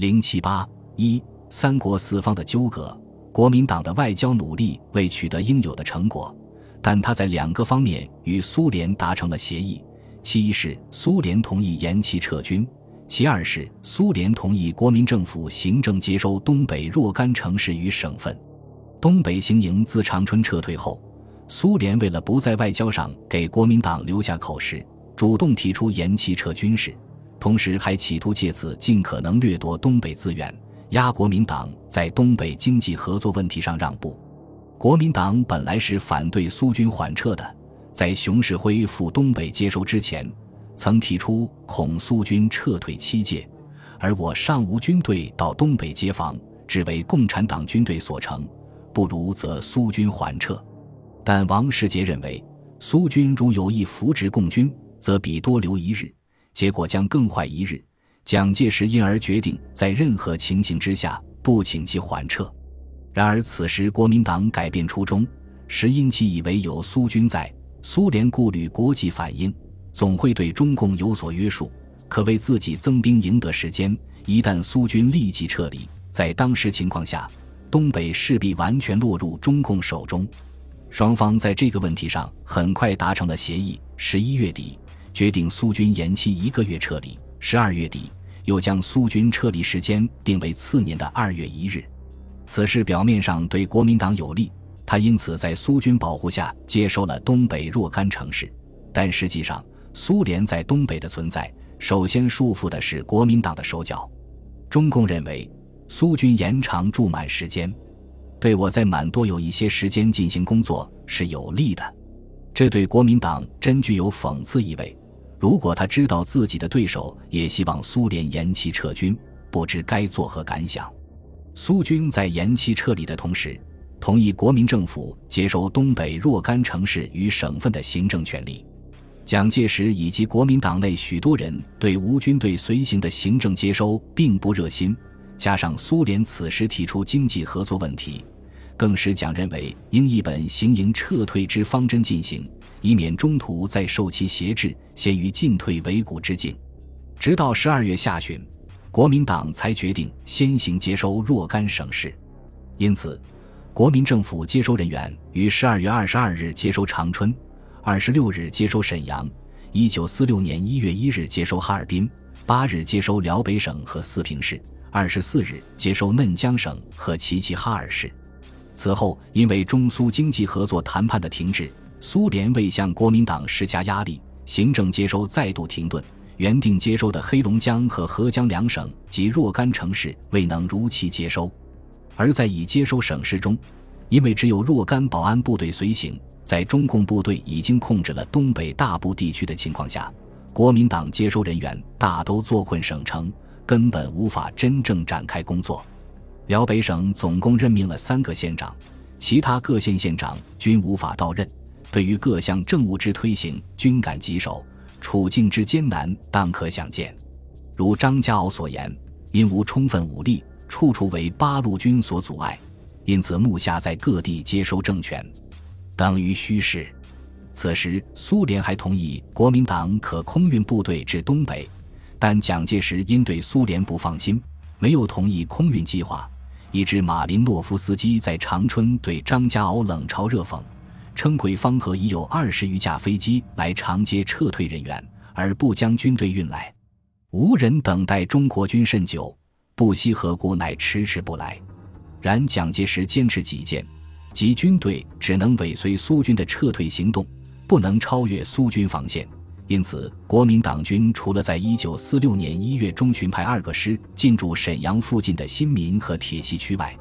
零七八一三国四方的纠葛，国民党的外交努力未取得应有的成果，但他在两个方面与苏联达成了协议：其一是苏联同意延期撤军，其二是苏联同意国民政府行政接收东北若干城市与省份。东北行营自长春撤退后，苏联为了不在外交上给国民党留下口实，主动提出延期撤军时，同时还企图借此尽可能掠夺东北资源，压国民党在东北经济合作问题上让步。国民党本来是反对苏军缓撤的，在熊式辉赴东北接收之前，曾提出恐苏军撤退七界，而我尚无军队到东北接防，只为共产党军队所成。不如则苏军缓撤，但王世杰认为，苏军如有意扶植共军，则比多留一日，结果将更坏一日。蒋介石因而决定在任何情形之下不请其缓撤。然而此时国民党改变初衷，实因其以为有苏军在，苏联顾虑国际反应，总会对中共有所约束，可为自己增兵赢得时间。一旦苏军立即撤离，在当时情况下。东北势必完全落入中共手中，双方在这个问题上很快达成了协议。十一月底，决定苏军延期一个月撤离；十二月底，又将苏军撤离时间定为次年的二月一日。此事表面上对国民党有利，他因此在苏军保护下接收了东北若干城市。但实际上，苏联在东北的存在，首先束缚的是国民党的手脚。中共认为。苏军延长驻满时间，对我在满多有一些时间进行工作是有利的。这对国民党真具有讽刺意味。如果他知道自己的对手也希望苏联延期撤军，不知该作何感想。苏军在延期撤离的同时，同意国民政府接收东北若干城市与省份的行政权力。蒋介石以及国民党内许多人对无军队随行的行政接收并不热心。加上苏联此时提出经济合作问题，更使蒋认为应一本行营撤退之方针进行，以免中途再受其挟制，陷于进退维谷之境。直到十二月下旬，国民党才决定先行接收若干省市。因此，国民政府接收人员于十二月二十二日接收长春，二十六日接收沈阳，一九四六年一月一日接收哈尔滨，八日接收辽北省和四平市。二十四日接收嫩江省和齐齐哈尔市，此后因为中苏经济合作谈判的停滞，苏联未向国民党施加压力，行政接收再度停顿。原定接收的黑龙江和合江两省及若干城市未能如期接收，而在已接收省市中，因为只有若干保安部队随行，在中共部队已经控制了东北大部地区的情况下，国民党接收人员大都坐困省城。根本无法真正展开工作。辽北省总共任命了三个县长，其他各县县长均无法到任。对于各项政务之推行，均感棘手，处境之艰难，当可想见。如张家敖所言，因无充分武力，处处为八路军所阻碍，因此目下在各地接收政权，等于虚事。此时，苏联还同意国民党可空运部队至东北。但蒋介石因对苏联不放心，没有同意空运计划，以致马林诺夫斯基在长春对张家敖冷嘲热讽，称鬼方河已有二十余架飞机来长接撤退人员，而不将军队运来，无人等待中国军甚久，不惜何故，乃迟迟不来。然蒋介石坚持己见，即军队只能尾随苏军的撤退行动，不能超越苏军防线。因此，国民党军除了在一九四六年一月中旬派二个师进驻沈阳附近的新民和铁西区外，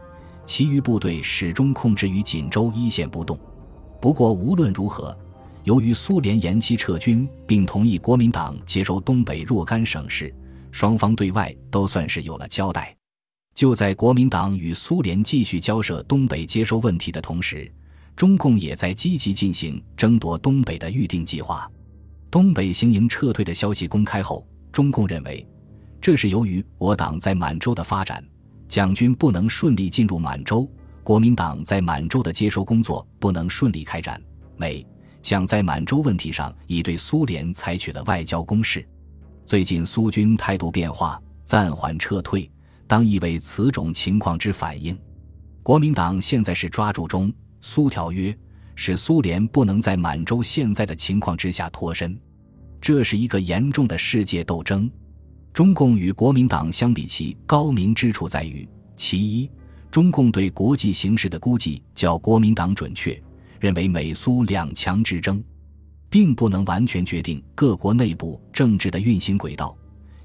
其余部队始终控制于锦州一线不动。不过，无论如何，由于苏联延期撤军，并同意国民党接收东北若干省市，双方对外都算是有了交代。就在国民党与苏联继续交涉东北接收问题的同时，中共也在积极进行争夺东北的预定计划。东北行营撤退的消息公开后，中共认为，这是由于我党在满洲的发展，蒋军不能顺利进入满洲，国民党在满洲的接收工作不能顺利开展。美、蒋在满洲问题上已对苏联采取了外交攻势。最近苏军态度变化，暂缓撤退，当意为此种情况之反应。国民党现在是抓住中苏条约，使苏联不能在满洲现在的情况之下脱身，这是一个严重的世界斗争。中共与国民党相比，其高明之处在于：其一，中共对国际形势的估计较国民党准确，认为美苏两强之争，并不能完全决定各国内部政治的运行轨道，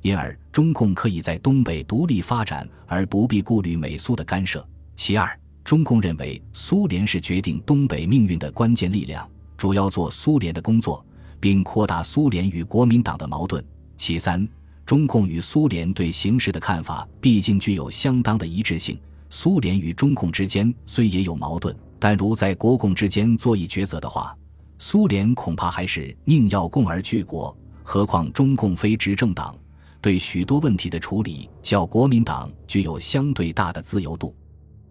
因而中共可以在东北独立发展，而不必顾虑美苏的干涉。其二，中共认为苏联是决定东北命运的关键力量，主要做苏联的工作，并扩大苏联与国民党的矛盾。其三。中共与苏联对形势的看法毕竟具有相当的一致性。苏联与中共之间虽也有矛盾，但如在国共之间做一抉择的话，苏联恐怕还是宁要共而拒国。何况中共非执政党，对许多问题的处理较国民党具有相对大的自由度。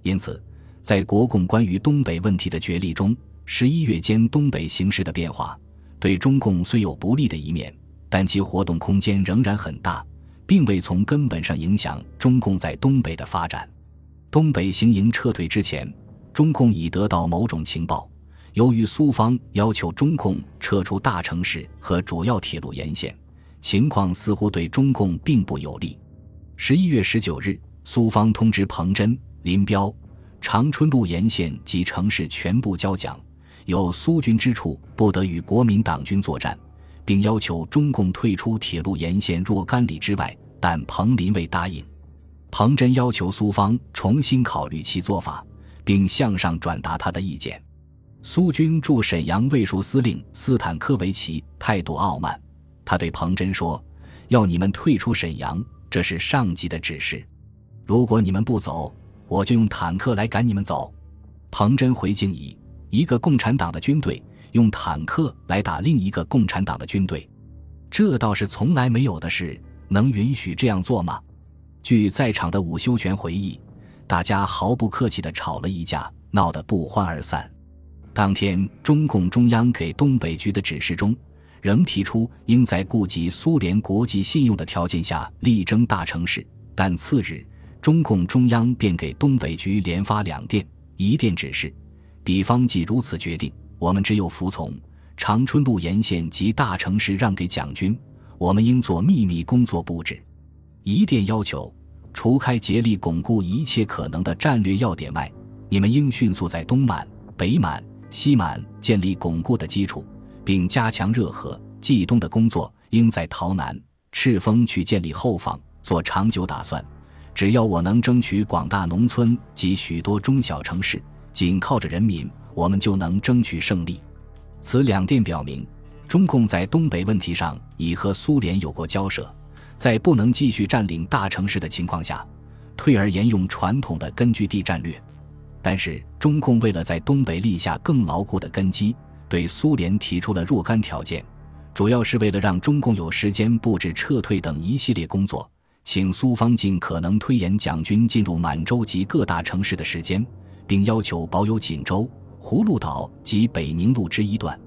因此，在国共关于东北问题的决力中，十一月间东北形势的变化，对中共虽有不利的一面。但其活动空间仍然很大，并未从根本上影响中共在东北的发展。东北行营撤退之前，中共已得到某种情报，由于苏方要求中共撤出大城市和主要铁路沿线，情况似乎对中共并不有利。十一月十九日，苏方通知彭真、林彪，长春路沿线及城市全部交蒋，有苏军之处不得与国民党军作战。并要求中共退出铁路沿线若干里之外，但彭林未答应。彭真要求苏方重新考虑其做法，并向上转达他的意见。苏军驻沈阳卫戍司令斯坦科维奇态度傲慢，他对彭真说：“要你们退出沈阳，这是上级的指示。如果你们不走，我就用坦克来赶你们走。”彭真回敬以：“一个共产党的军队。”用坦克来打另一个共产党的军队，这倒是从来没有的事。能允许这样做吗？据在场的伍修权回忆，大家毫不客气地吵了一架，闹得不欢而散。当天，中共中央给东北局的指示中，仍提出应在顾及苏联国际信用的条件下力争大城市。但次日，中共中央便给东北局连发两电，一电指示：彼方既如此决定。我们只有服从。长春路沿线及大城市让给蒋军，我们应做秘密工作布置。一电要求，除开竭力巩固一切可能的战略要点外，你们应迅速在东满、北满、西满建立巩固的基础，并加强热河、冀东的工作。应在洮南、赤峰去建立后方，做长久打算。只要我能争取广大农村及许多中小城市，紧靠着人民。我们就能争取胜利。此两电表明，中共在东北问题上已和苏联有过交涉，在不能继续占领大城市的情况下，退而沿用传统的根据地战略。但是，中共为了在东北立下更牢固的根基，对苏联提出了若干条件，主要是为了让中共有时间布置撤退等一系列工作，请苏方尽可能推延蒋军进入满洲及各大城市的时间，并要求保有锦州。葫芦岛及北宁路之一段，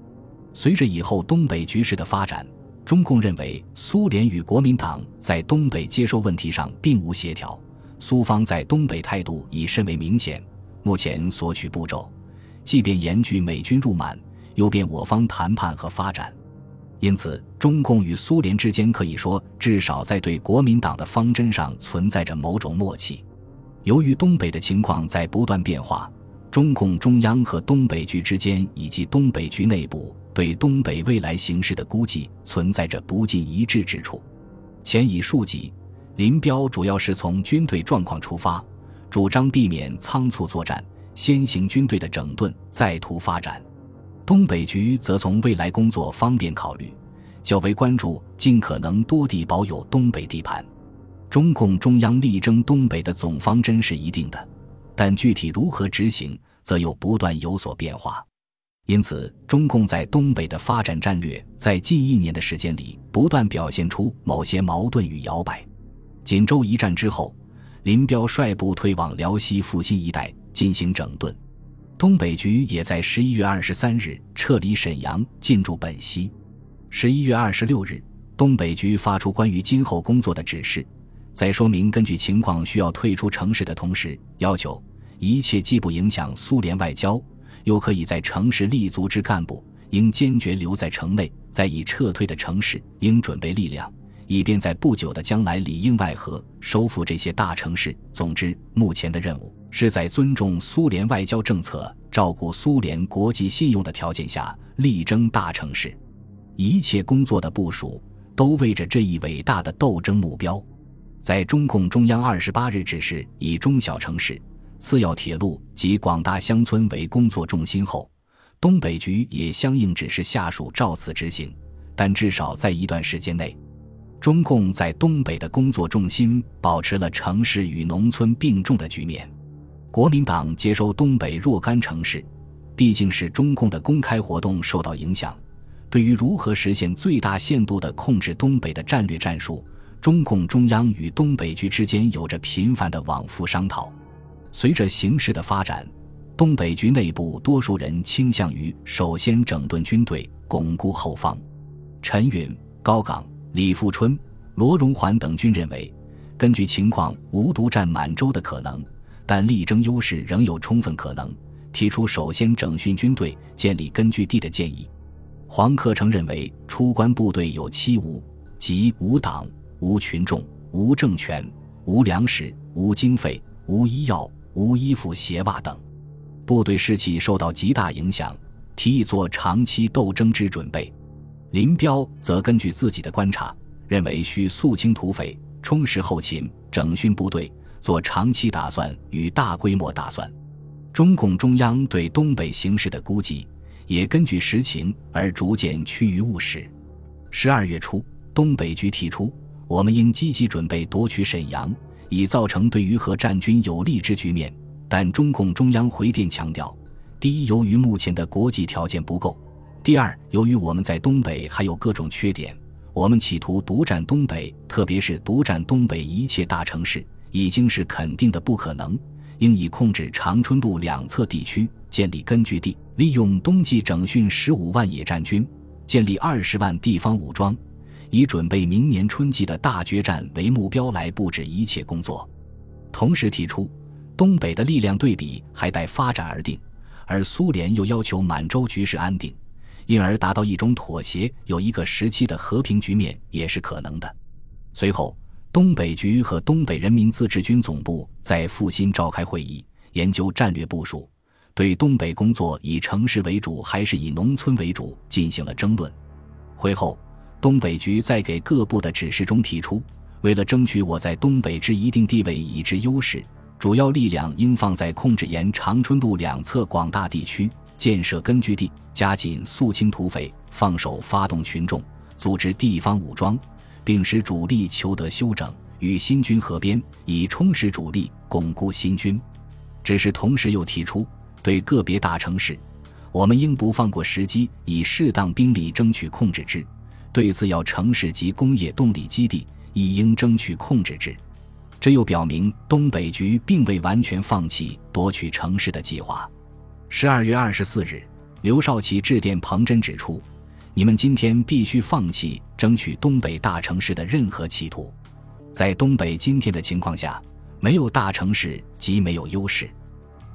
随着以后东北局势的发展，中共认为苏联与国民党在东北接收问题上并无协调，苏方在东北态度已甚为明显。目前索取步骤，即便严拒美军入满，又便我方谈判和发展。因此，中共与苏联之间可以说至少在对国民党的方针上存在着某种默契。由于东北的情况在不断变化。中共中央和东北局之间，以及东北局内部对东北未来形势的估计，存在着不尽一致之处。前已述及，林彪主要是从军队状况出发，主张避免仓促作战，先行军队的整顿，再图发展；东北局则从未来工作方便考虑，较为关注尽可能多地保有东北地盘。中共中央力争东北的总方针是一定的，但具体如何执行？则又不断有所变化，因此中共在东北的发展战略在近一年的时间里不断表现出某些矛盾与摇摆。锦州一战之后，林彪率部退往辽西阜新一带进行整顿，东北局也在十一月二十三日撤离沈阳进驻本溪。十一月二十六日，东北局发出关于今后工作的指示，在说明根据情况需要退出城市的同时，要求一切既不影响苏联外交，又可以在城市立足之干部，应坚决留在城内；在已撤退的城市，应准备力量，以便在不久的将来里应外合，收复这些大城市。总之，目前的任务是在尊重苏联外交政策、照顾苏联国际信用的条件下，力争大城市。一切工作的部署都为着这一伟大的斗争目标。在中共中央二十八日指示以中小城市、次要铁路及广大乡村为工作重心后，东北局也相应指示下属照此执行。但至少在一段时间内，中共在东北的工作重心保持了城市与农村并重的局面。国民党接收东北若干城市，毕竟是中共的公开活动受到影响。对于如何实现最大限度地控制东北的战略战术。中共中央与东北局之间有着频繁的往复商讨。随着形势的发展，东北局内部多数人倾向于首先整顿军队，巩固后方。陈云、高岗、李富春、罗荣桓等均认为，根据情况无独占满洲的可能，但力争优势仍有充分可能，提出首先整训军队、建立根据地的建议。黄克诚认为，出关部队有七无，即无党。无群众，无政权，无粮食，无经费，无医药，无衣服鞋袜等，部队士气受到极大影响，提议做长期斗争之准备。林彪则根据自己的观察，认为需肃清土匪，充实后勤，整训部队，做长期打算与大规模打算。中共中央对东北形势的估计，也根据实情而逐渐趋于务实。十二月初，东北局提出。我们应积极准备夺取沈阳，以造成对于和战军有利之局面。但中共中央回电强调：第一，由于目前的国际条件不够；第二，由于我们在东北还有各种缺点，我们企图独占东北，特别是独占东北一切大城市，已经是肯定的不可能。应以控制长春路两侧地区，建立根据地，利用冬季整训十五万野战军，建立二十万地方武装。以准备明年春季的大决战为目标来布置一切工作，同时提出东北的力量对比还待发展而定，而苏联又要求满洲局势安定，因而达到一种妥协，有一个时期的和平局面也是可能的。随后，东北局和东北人民自治军总部在阜新召开会议，研究战略部署，对东北工作以城市为主还是以农村为主进行了争论。会后。东北局在给各部的指示中提出，为了争取我在东北之一定地位以之优势，主要力量应放在控制沿长春路两侧广大地区，建设根据地，加紧肃清土匪，放手发动群众，组织地方武装，并使主力求得休整，与新军合编，以充实主力，巩固新军。只是同时又提出，对个别大城市，我们应不放过时机，以适当兵力争取控制之。对次要城市及工业动力基地，亦应争取控制之。这又表明东北局并未完全放弃夺取城市的计划。十二月二十四日，刘少奇致电彭真，指出：“你们今天必须放弃争取东北大城市的任何企图。在东北今天的情况下，没有大城市即没有优势。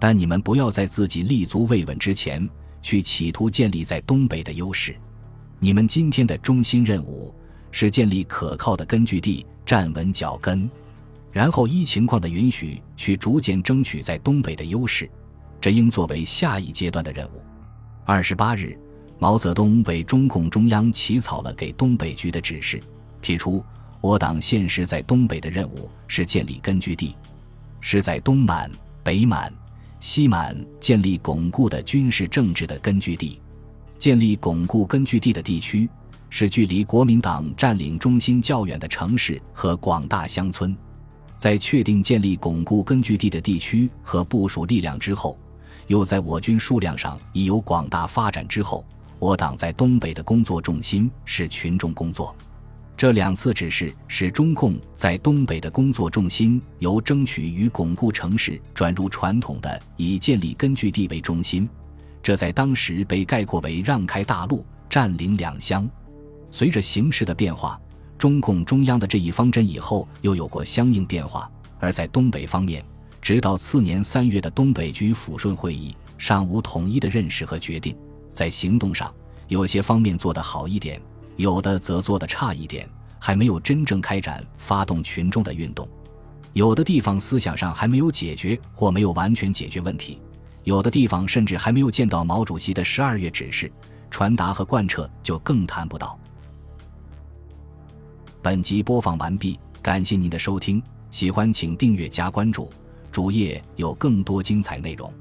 但你们不要在自己立足未稳之前，去企图建立在东北的优势。”你们今天的中心任务是建立可靠的根据地，站稳脚跟，然后依情况的允许去逐渐争取在东北的优势，这应作为下一阶段的任务。二十八日，毛泽东为中共中央起草了给东北局的指示，提出我党现时在东北的任务是建立根据地，是在东满、北满、西满建立巩固的军事政治的根据地。建立巩固根据地的地区，是距离国民党占领中心较远的城市和广大乡村。在确定建立巩固根据地的地区和部署力量之后，又在我军数量上已有广大发展之后，我党在东北的工作重心是群众工作。这两次指示使中共在东北的工作重心由争取与巩固城市转入传统的以建立根据地为中心。这在当时被概括为让开大陆、占领两厢。随着形势的变化，中共中央的这一方针以后又有过相应变化。而在东北方面，直到次年三月的东北局抚顺会议，尚无统一的认识和决定。在行动上，有些方面做得好一点，有的则做得差一点，还没有真正开展发动群众的运动。有的地方思想上还没有解决或没有完全解决问题，有的地方甚至还没有见到毛主席的十二月指示，传达和贯彻就更谈不到。本集播放完毕，感谢您的收听，喜欢请订阅加关注，主页有更多精彩内容。